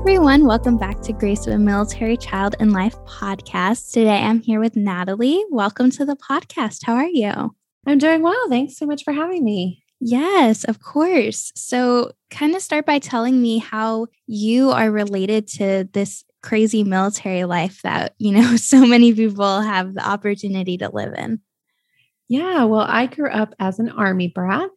Everyone. Welcome back to Grace of a Military Child and Life podcast. Today I'm here with Natalie. Welcome to the podcast. How are you? I'm doing well. Thanks so much for having me. Yes, of course. So, kind of start by telling me how you are related to this crazy military life that, you know, so many people have the opportunity to live in. Yeah, well, I grew up as an army brat.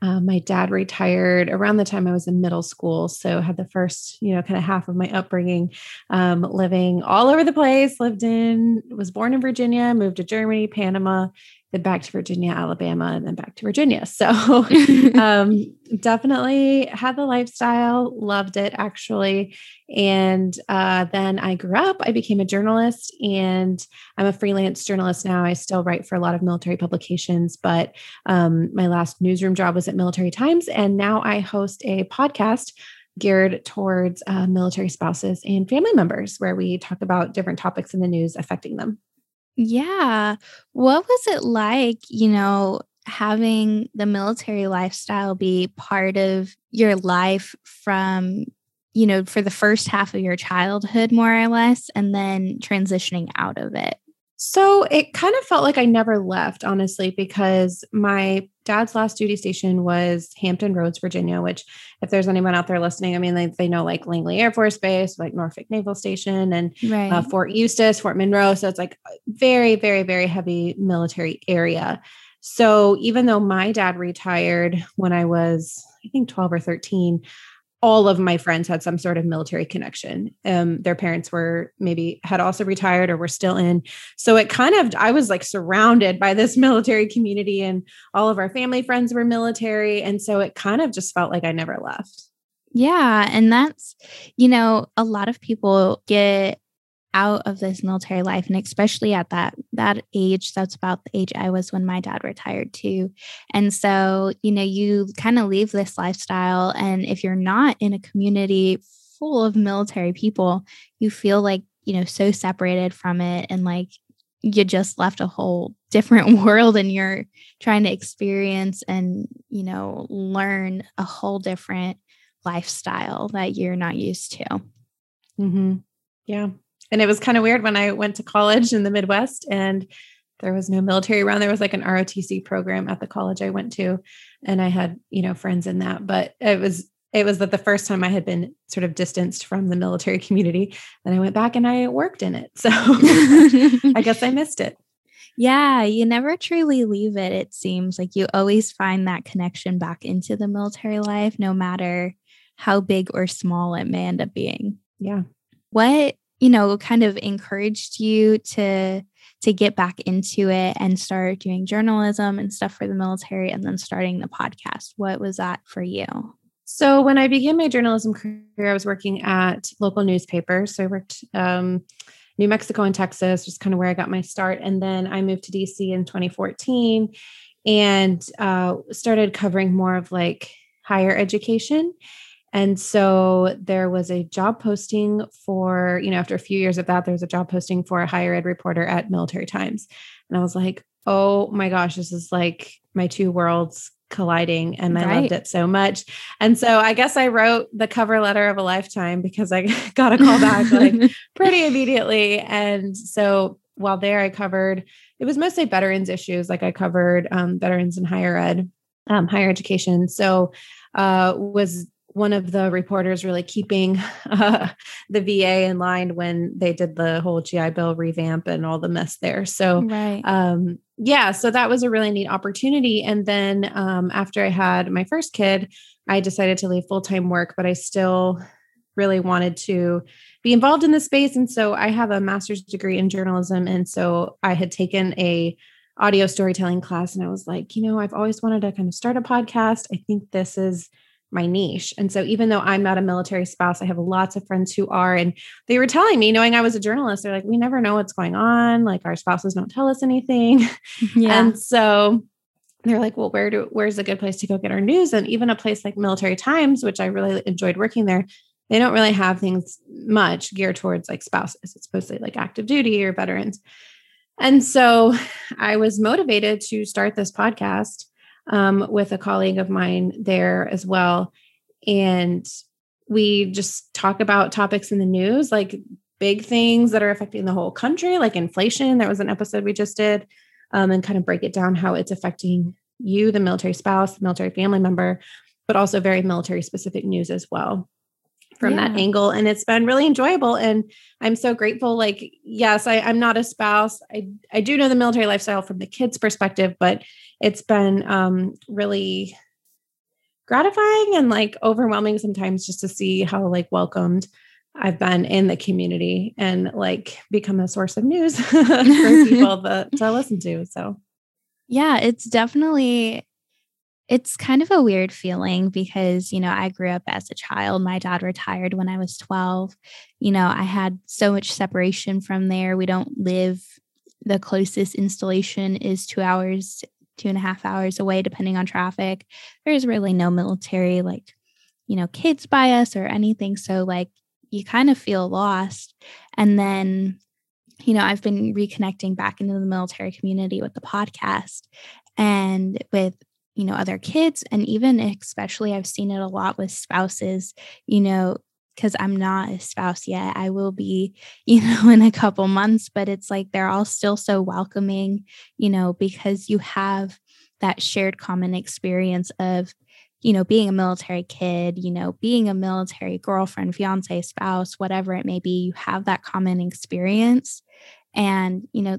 Uh, my dad retired around the time I was in middle school. So had the first, you know, kind of half of my upbringing um, living all over the place, lived in, was born in Virginia, moved to Germany, Panama, then back to Virginia, Alabama, and then back to Virginia. So um, definitely had the lifestyle, loved it actually. And uh, then I grew up, I became a journalist, and I'm a freelance journalist now. I still write for a lot of military publications, but um, my last newsroom job was at Military Times. And now I host a podcast geared towards uh, military spouses and family members where we talk about different topics in the news affecting them. Yeah. What was it like, you know, having the military lifestyle be part of your life from, you know, for the first half of your childhood, more or less, and then transitioning out of it? So it kind of felt like I never left, honestly, because my dad's last duty station was Hampton Roads, Virginia, which, if there's anyone out there listening, I mean, they, they know like Langley Air Force Base, like Norfolk Naval Station, and uh, right. uh, Fort Eustis, Fort Monroe. So it's like very, very, very heavy military area. So even though my dad retired when I was, I think, 12 or 13, all of my friends had some sort of military connection. Um, their parents were maybe had also retired or were still in. So it kind of, I was like surrounded by this military community, and all of our family friends were military. And so it kind of just felt like I never left. Yeah. And that's, you know, a lot of people get out of this military life and especially at that that age that's about the age I was when my dad retired too. And so you know you kind of leave this lifestyle and if you're not in a community full of military people you feel like you know so separated from it and like you just left a whole different world and you're trying to experience and you know learn a whole different lifestyle that you're not used to. Mm-hmm. yeah and it was kind of weird when I went to college in the Midwest and there was no military around. There was like an ROTC program at the college I went to, and I had, you know, friends in that. But it was it was that the first time I had been sort of distanced from the military community. And I went back and I worked in it. So I guess I missed it. Yeah, you never truly leave it. It seems like you always find that connection back into the military life, no matter how big or small it may end up being. Yeah. What you know kind of encouraged you to to get back into it and start doing journalism and stuff for the military and then starting the podcast. What was that for you? So when i began my journalism career i was working at local newspapers. So i worked um, new mexico and texas just kind of where i got my start. And then i moved to dc in 2014 and uh, started covering more of like higher education and so there was a job posting for, you know, after a few years of that, there was a job posting for a higher ed reporter at Military Times. And I was like, oh my gosh, this is like my two worlds colliding and right. I loved it so much. And so I guess I wrote the cover letter of a lifetime because I got a call back like pretty immediately. And so while there I covered it was mostly veterans issues like I covered um, veterans in higher ed um, higher education. So uh, was one of the reporters really keeping uh, the VA in line when they did the whole GI Bill revamp and all the mess there. So, right. um, yeah, so that was a really neat opportunity. And then um, after I had my first kid, I decided to leave full time work, but I still really wanted to be involved in the space. And so I have a master's degree in journalism. And so I had taken a audio storytelling class and I was like, you know, I've always wanted to kind of start a podcast. I think this is my niche. And so even though I'm not a military spouse, I have lots of friends who are. And they were telling me, knowing I was a journalist, they're like, we never know what's going on. Like our spouses don't tell us anything. Yeah. and so they're like, well, where do where's a good place to go get our news? And even a place like Military Times, which I really enjoyed working there, they don't really have things much geared towards like spouses. It's mostly like active duty or veterans. And so I was motivated to start this podcast um, with a colleague of mine there as well. And we just talk about topics in the news, like big things that are affecting the whole country, like inflation. There was an episode we just did, um, and kind of break it down how it's affecting you, the military spouse, the military family member, but also very military specific news as well from yeah. that angle and it's been really enjoyable and i'm so grateful like yes I, i'm not a spouse I, I do know the military lifestyle from the kids perspective but it's been um, really gratifying and like overwhelming sometimes just to see how like welcomed I've been in the community and like become a source of news for people to, to listen to. So, yeah, it's definitely it's kind of a weird feeling because, you know, I grew up as a child. My dad retired when I was 12. You know, I had so much separation from there. We don't live, the closest installation is two hours, two and a half hours away, depending on traffic. There's really no military, like, you know, kids by us or anything. So, like, you kind of feel lost. And then, you know, I've been reconnecting back into the military community with the podcast and with you know other kids and even especially i've seen it a lot with spouses you know because i'm not a spouse yet i will be you know in a couple months but it's like they're all still so welcoming you know because you have that shared common experience of you know being a military kid you know being a military girlfriend fiance spouse whatever it may be you have that common experience. And you know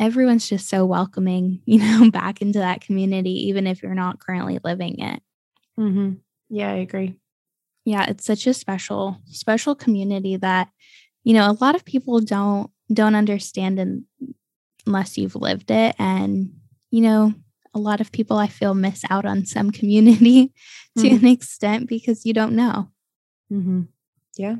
everyone's just so welcoming, you know, back into that community, even if you're not currently living it. Mm-hmm. Yeah, I agree. Yeah, it's such a special, special community that, you know, a lot of people don't don't understand in, unless you've lived it. And, you know, a lot of people I feel miss out on some community to mm-hmm. an extent because you don't know. Mm-hmm. Yeah.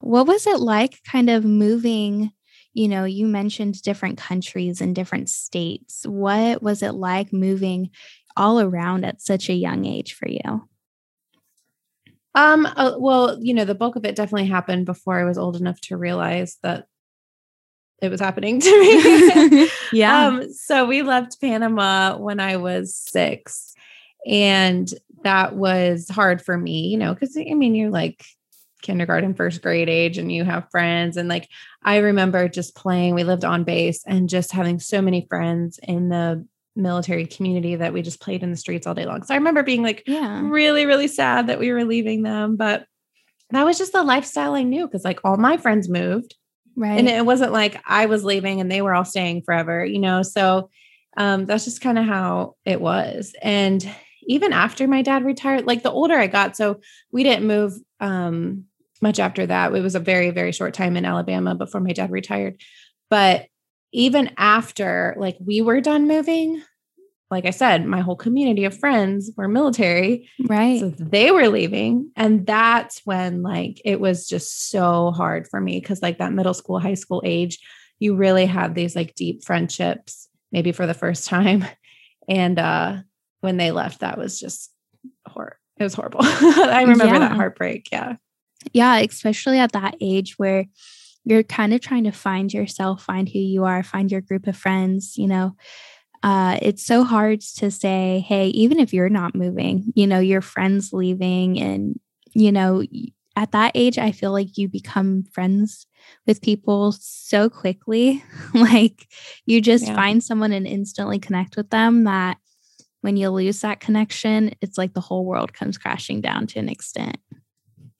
What was it like kind of moving you know, you mentioned different countries and different states. What was it like moving all around at such a young age for you? Um, uh, well, you know, the bulk of it definitely happened before I was old enough to realize that it was happening to me. yeah. Um, so we left Panama when I was six. And that was hard for me, you know, because I mean, you're like kindergarten, first grade age, and you have friends. And like, I remember just playing, we lived on base and just having so many friends in the military community that we just played in the streets all day long. So I remember being like, yeah, really, really sad that we were leaving them. But that was just the lifestyle I knew because like all my friends moved. Right. And it wasn't like I was leaving and they were all staying forever, you know? So um, that's just kind of how it was. And even after my dad retired, like the older I got, so we didn't move um, much after that. It was a very, very short time in Alabama before my dad retired. But even after like we were done moving, like I said, my whole community of friends were military. Right. So they were leaving. And that's when like it was just so hard for me because like that middle school, high school age, you really have these like deep friendships, maybe for the first time. And uh when they left, that was just horrible. It was horrible. I remember yeah. that heartbreak. Yeah yeah, especially at that age where you're kind of trying to find yourself, find who you are, find your group of friends, you know. Uh, it's so hard to say, hey, even if you're not moving, you know, your friends leaving, and, you know, at that age, I feel like you become friends with people so quickly. like you just yeah. find someone and instantly connect with them that when you lose that connection, it's like the whole world comes crashing down to an extent.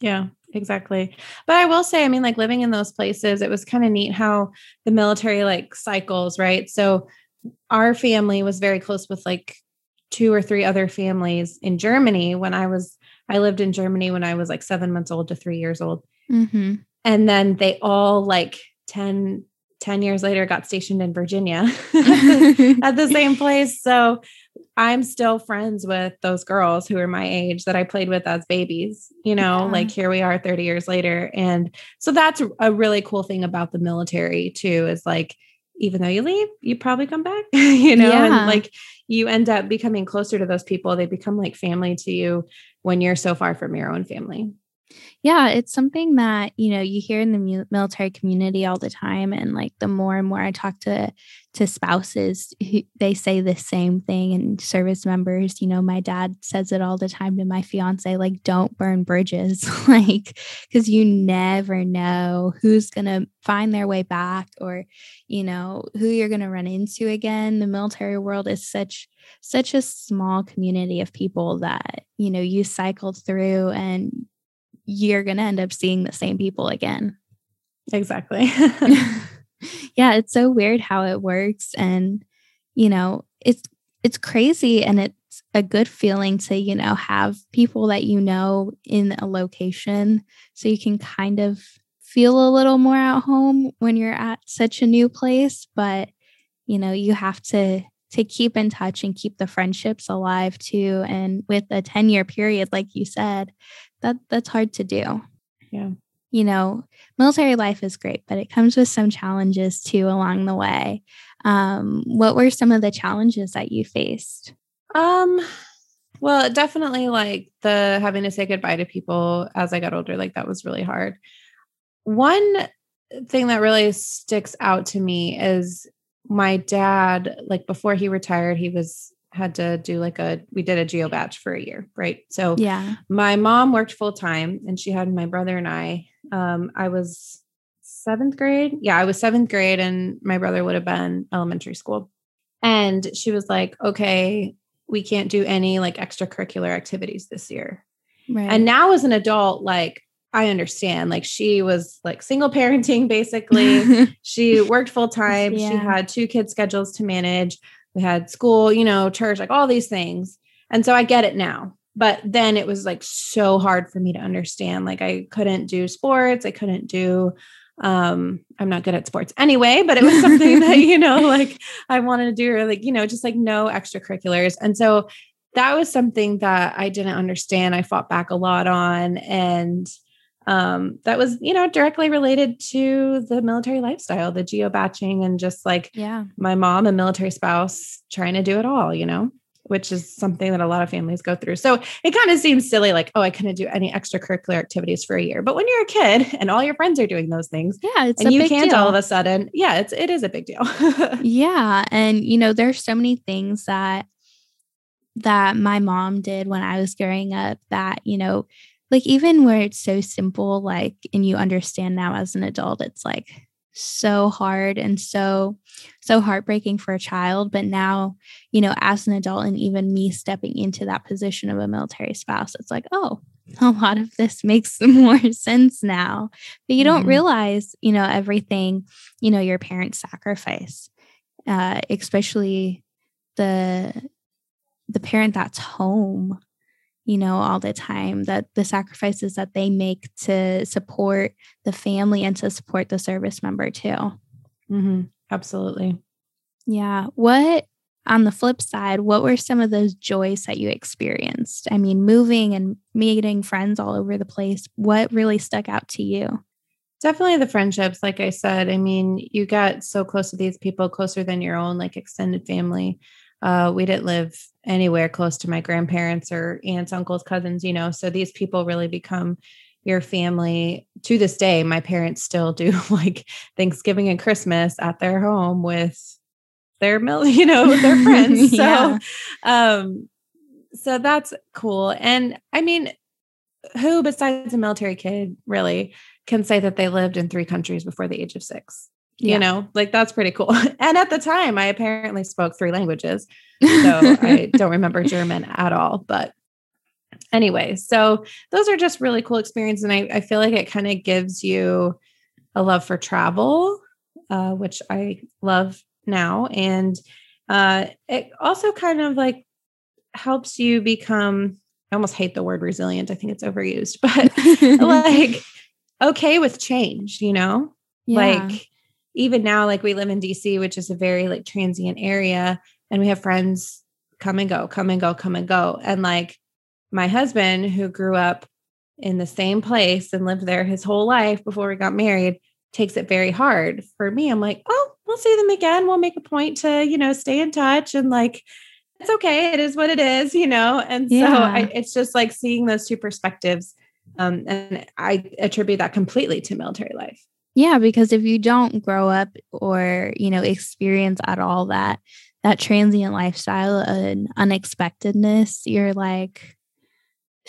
Yeah exactly. But I will say, I mean, like living in those places, it was kind of neat how the military like cycles, right? So our family was very close with like two or three other families in Germany when I was, I lived in Germany when I was like seven months old to three years old. Mm-hmm. And then they all like 10, 10 years later got stationed in Virginia at the same place. So I'm still friends with those girls who are my age that I played with as babies, you know, yeah. like here we are 30 years later. And so that's a really cool thing about the military too, is like, even though you leave, you probably come back, you know, yeah. and like you end up becoming closer to those people. They become like family to you when you're so far from your own family. Yeah, it's something that, you know, you hear in the military community all the time and like the more and more I talk to to spouses, they say the same thing and service members, you know, my dad says it all the time to my fiance like don't burn bridges like cuz you never know who's going to find their way back or you know, who you're going to run into again. The military world is such such a small community of people that, you know, you cycled through and you're going to end up seeing the same people again. Exactly. yeah, it's so weird how it works and you know, it's it's crazy and it's a good feeling to, you know, have people that you know in a location so you can kind of feel a little more at home when you're at such a new place, but you know, you have to to keep in touch and keep the friendships alive too and with a 10 year period like you said that that's hard to do. Yeah. You know, military life is great, but it comes with some challenges too along the way. Um, what were some of the challenges that you faced? Um, well, definitely like the having to say goodbye to people as I got older, like that was really hard. One thing that really sticks out to me is my dad, like before he retired, he was had to do like a we did a geo bach for a year right so yeah my mom worked full time and she had my brother and i um i was seventh grade yeah i was seventh grade and my brother would have been elementary school and she was like okay we can't do any like extracurricular activities this year right and now as an adult like I understand. Like she was like single parenting basically. she worked full time. Yeah. She had two kids schedules to manage we had school, you know, church, like all these things. And so I get it now. But then it was like so hard for me to understand. Like I couldn't do sports, I couldn't do um i'm not good at sports anyway but it was something that you know like i wanted to do or like you know just like no extracurriculars and so that was something that i didn't understand i fought back a lot on and um, that was you know directly related to the military lifestyle the geo baching and just like yeah. my mom a military spouse trying to do it all you know which is something that a lot of families go through. So it kind of seems silly like oh i couldn't do any extracurricular activities for a year. But when you're a kid and all your friends are doing those things yeah it's and you can't deal. all of a sudden yeah it's it is a big deal. Yeah and you know there's so many things that that my mom did when i was growing up that you know like even where it's so simple like and you understand now as an adult it's like so hard and so so heartbreaking for a child. But now you know as an adult and even me stepping into that position of a military spouse it's like oh a lot of this makes more sense now. But you don't mm-hmm. realize you know everything you know your parents sacrifice uh especially the the parent that's home you know, all the time, that the sacrifices that they make to support the family and to support the service member too. Mm-hmm. Absolutely. Yeah. What, on the flip side, what were some of those joys that you experienced? I mean, moving and meeting friends all over the place, what really stuck out to you? Definitely the friendships. Like I said, I mean, you got so close to these people, closer than your own, like extended family. Uh, we didn't live anywhere close to my grandparents or aunts, uncles, cousins, you know. So these people really become your family to this day. My parents still do like Thanksgiving and Christmas at their home with their mill, you know, with their friends. yeah. So um so that's cool. And I mean, who besides a military kid really can say that they lived in three countries before the age of six? Yeah. you know like that's pretty cool and at the time i apparently spoke three languages so i don't remember german at all but anyway so those are just really cool experiences and i, I feel like it kind of gives you a love for travel uh, which i love now and uh, it also kind of like helps you become i almost hate the word resilient i think it's overused but like okay with change you know yeah. like even now, like we live in DC, which is a very like transient area, and we have friends come and go, come and go, come and go. And like my husband, who grew up in the same place and lived there his whole life before we got married, takes it very hard. For me, I'm like, oh, we'll see them again. We'll make a point to, you know, stay in touch and like, it's okay. It is what it is, you know? And yeah. so I, it's just like seeing those two perspectives. Um, and I attribute that completely to military life. Yeah, because if you don't grow up or, you know, experience at all that that transient lifestyle and unexpectedness, you're like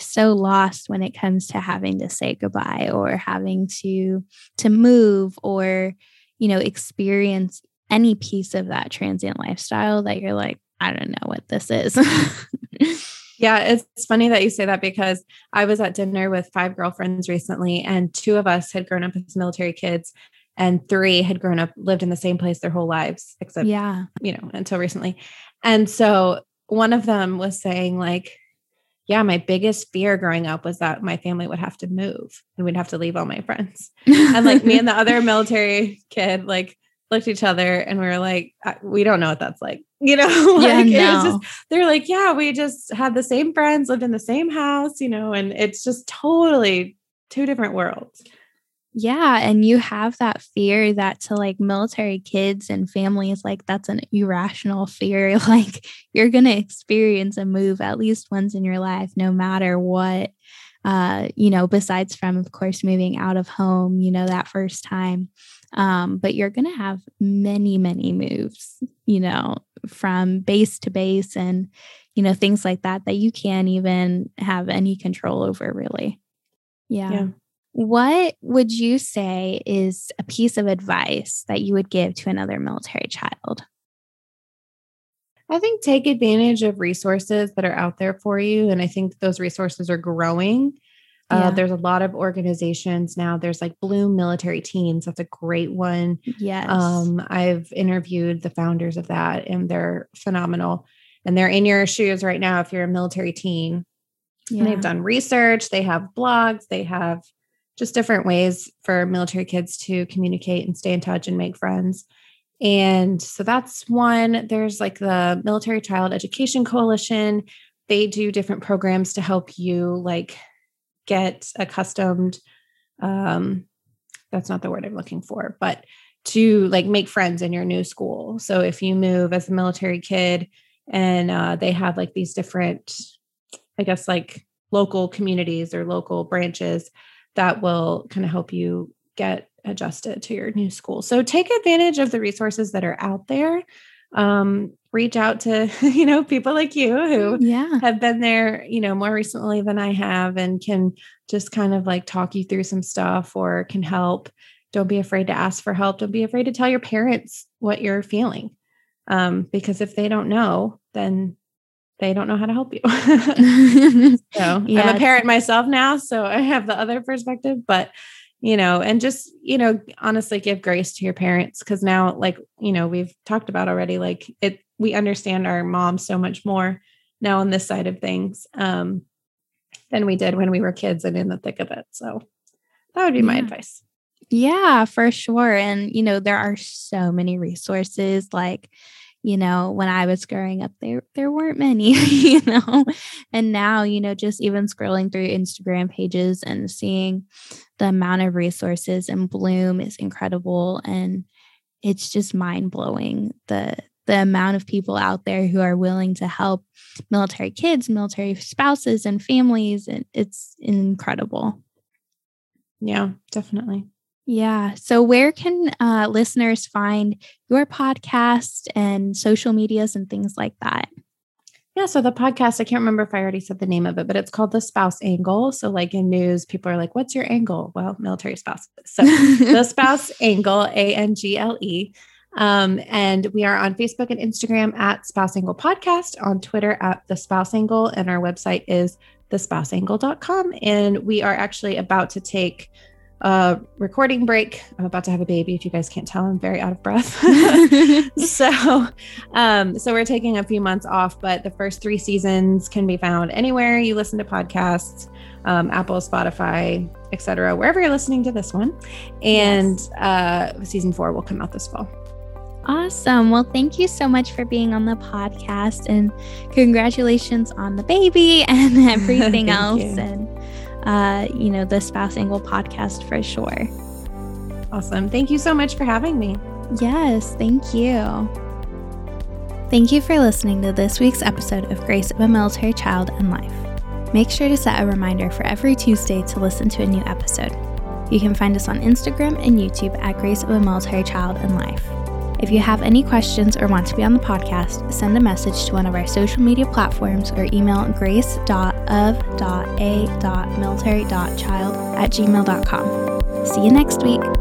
so lost when it comes to having to say goodbye or having to to move or, you know, experience any piece of that transient lifestyle that you're like, I don't know what this is. yeah, it's funny that you say that because I was at dinner with five girlfriends recently, and two of us had grown up as military kids, and three had grown up, lived in the same place their whole lives, except, yeah, you know, until recently. And so one of them was saying, like, yeah, my biggest fear growing up was that my family would have to move and we'd have to leave all my friends. and like me and the other military kid, like, looked at each other and we were like, we don't know what that's like. You know, like yeah, no. just, they're like, yeah, we just had the same friends, lived in the same house, you know, and it's just totally two different worlds. Yeah. And you have that fear that to like military kids and families, like that's an irrational fear. Like you're going to experience a move at least once in your life, no matter what. Uh, you know, besides from, of course, moving out of home, you know, that first time. Um, but you're going to have many, many moves, you know, from base to base and, you know, things like that, that you can't even have any control over, really. Yeah. yeah. What would you say is a piece of advice that you would give to another military child? I think take advantage of resources that are out there for you. And I think those resources are growing. Uh, yeah. Uh, there's a lot of organizations now. There's like Bloom Military Teens. That's a great one. Yes. Um, I've interviewed the founders of that, and they're phenomenal. And they're in your shoes right now if you're a military teen. Yeah. they've done research. They have blogs. They have just different ways for military kids to communicate and stay in touch and make friends. And so that's one. There's like the Military Child Education Coalition. They do different programs to help you like get accustomed um that's not the word i'm looking for but to like make friends in your new school so if you move as a military kid and uh, they have like these different i guess like local communities or local branches that will kind of help you get adjusted to your new school. So take advantage of the resources that are out there. Um, reach out to you know people like you who yeah. have been there you know more recently than i have and can just kind of like talk you through some stuff or can help. Don't be afraid to ask for help. Don't be afraid to tell your parents what you're feeling um, because if they don't know then they don't know how to help you. So yeah, i'm a parent myself now so i have the other perspective but you know, and just, you know, honestly give grace to your parents because now, like, you know, we've talked about already, like it, we understand our moms so much more now on this side of things um, than we did when we were kids and in the thick of it. So that would be my advice. Yeah, for sure. And, you know, there are so many resources like, you know when i was growing up there there weren't many you know and now you know just even scrolling through instagram pages and seeing the amount of resources and bloom is incredible and it's just mind-blowing the the amount of people out there who are willing to help military kids military spouses and families and it's incredible yeah definitely yeah. So, where can uh, listeners find your podcast and social medias and things like that? Yeah. So, the podcast, I can't remember if I already said the name of it, but it's called The Spouse Angle. So, like in news, people are like, what's your angle? Well, military spouses. So, The Spouse Angle, A N G L E. Um, and we are on Facebook and Instagram at Spouse Angle Podcast, on Twitter at The Spouse Angle, and our website is thespouseangle.com. And we are actually about to take uh, recording break. I'm about to have a baby. If you guys can't tell, I'm very out of breath. so, um, so we're taking a few months off, but the first three seasons can be found anywhere you listen to podcasts, um, Apple, Spotify, etc. Wherever you're listening to this one, and yes. uh, season four will come out this fall. Awesome. Well, thank you so much for being on the podcast and congratulations on the baby and everything else. You. And, uh, you know, the Spouse Angle podcast for sure. Awesome. Thank you so much for having me. Yes, thank you. Thank you for listening to this week's episode of Grace of a Military Child and Life. Make sure to set a reminder for every Tuesday to listen to a new episode. You can find us on Instagram and YouTube at Grace of a Military Child and Life. If you have any questions or want to be on the podcast, send a message to one of our social media platforms or email grace.of.a.military.child at gmail.com. See you next week.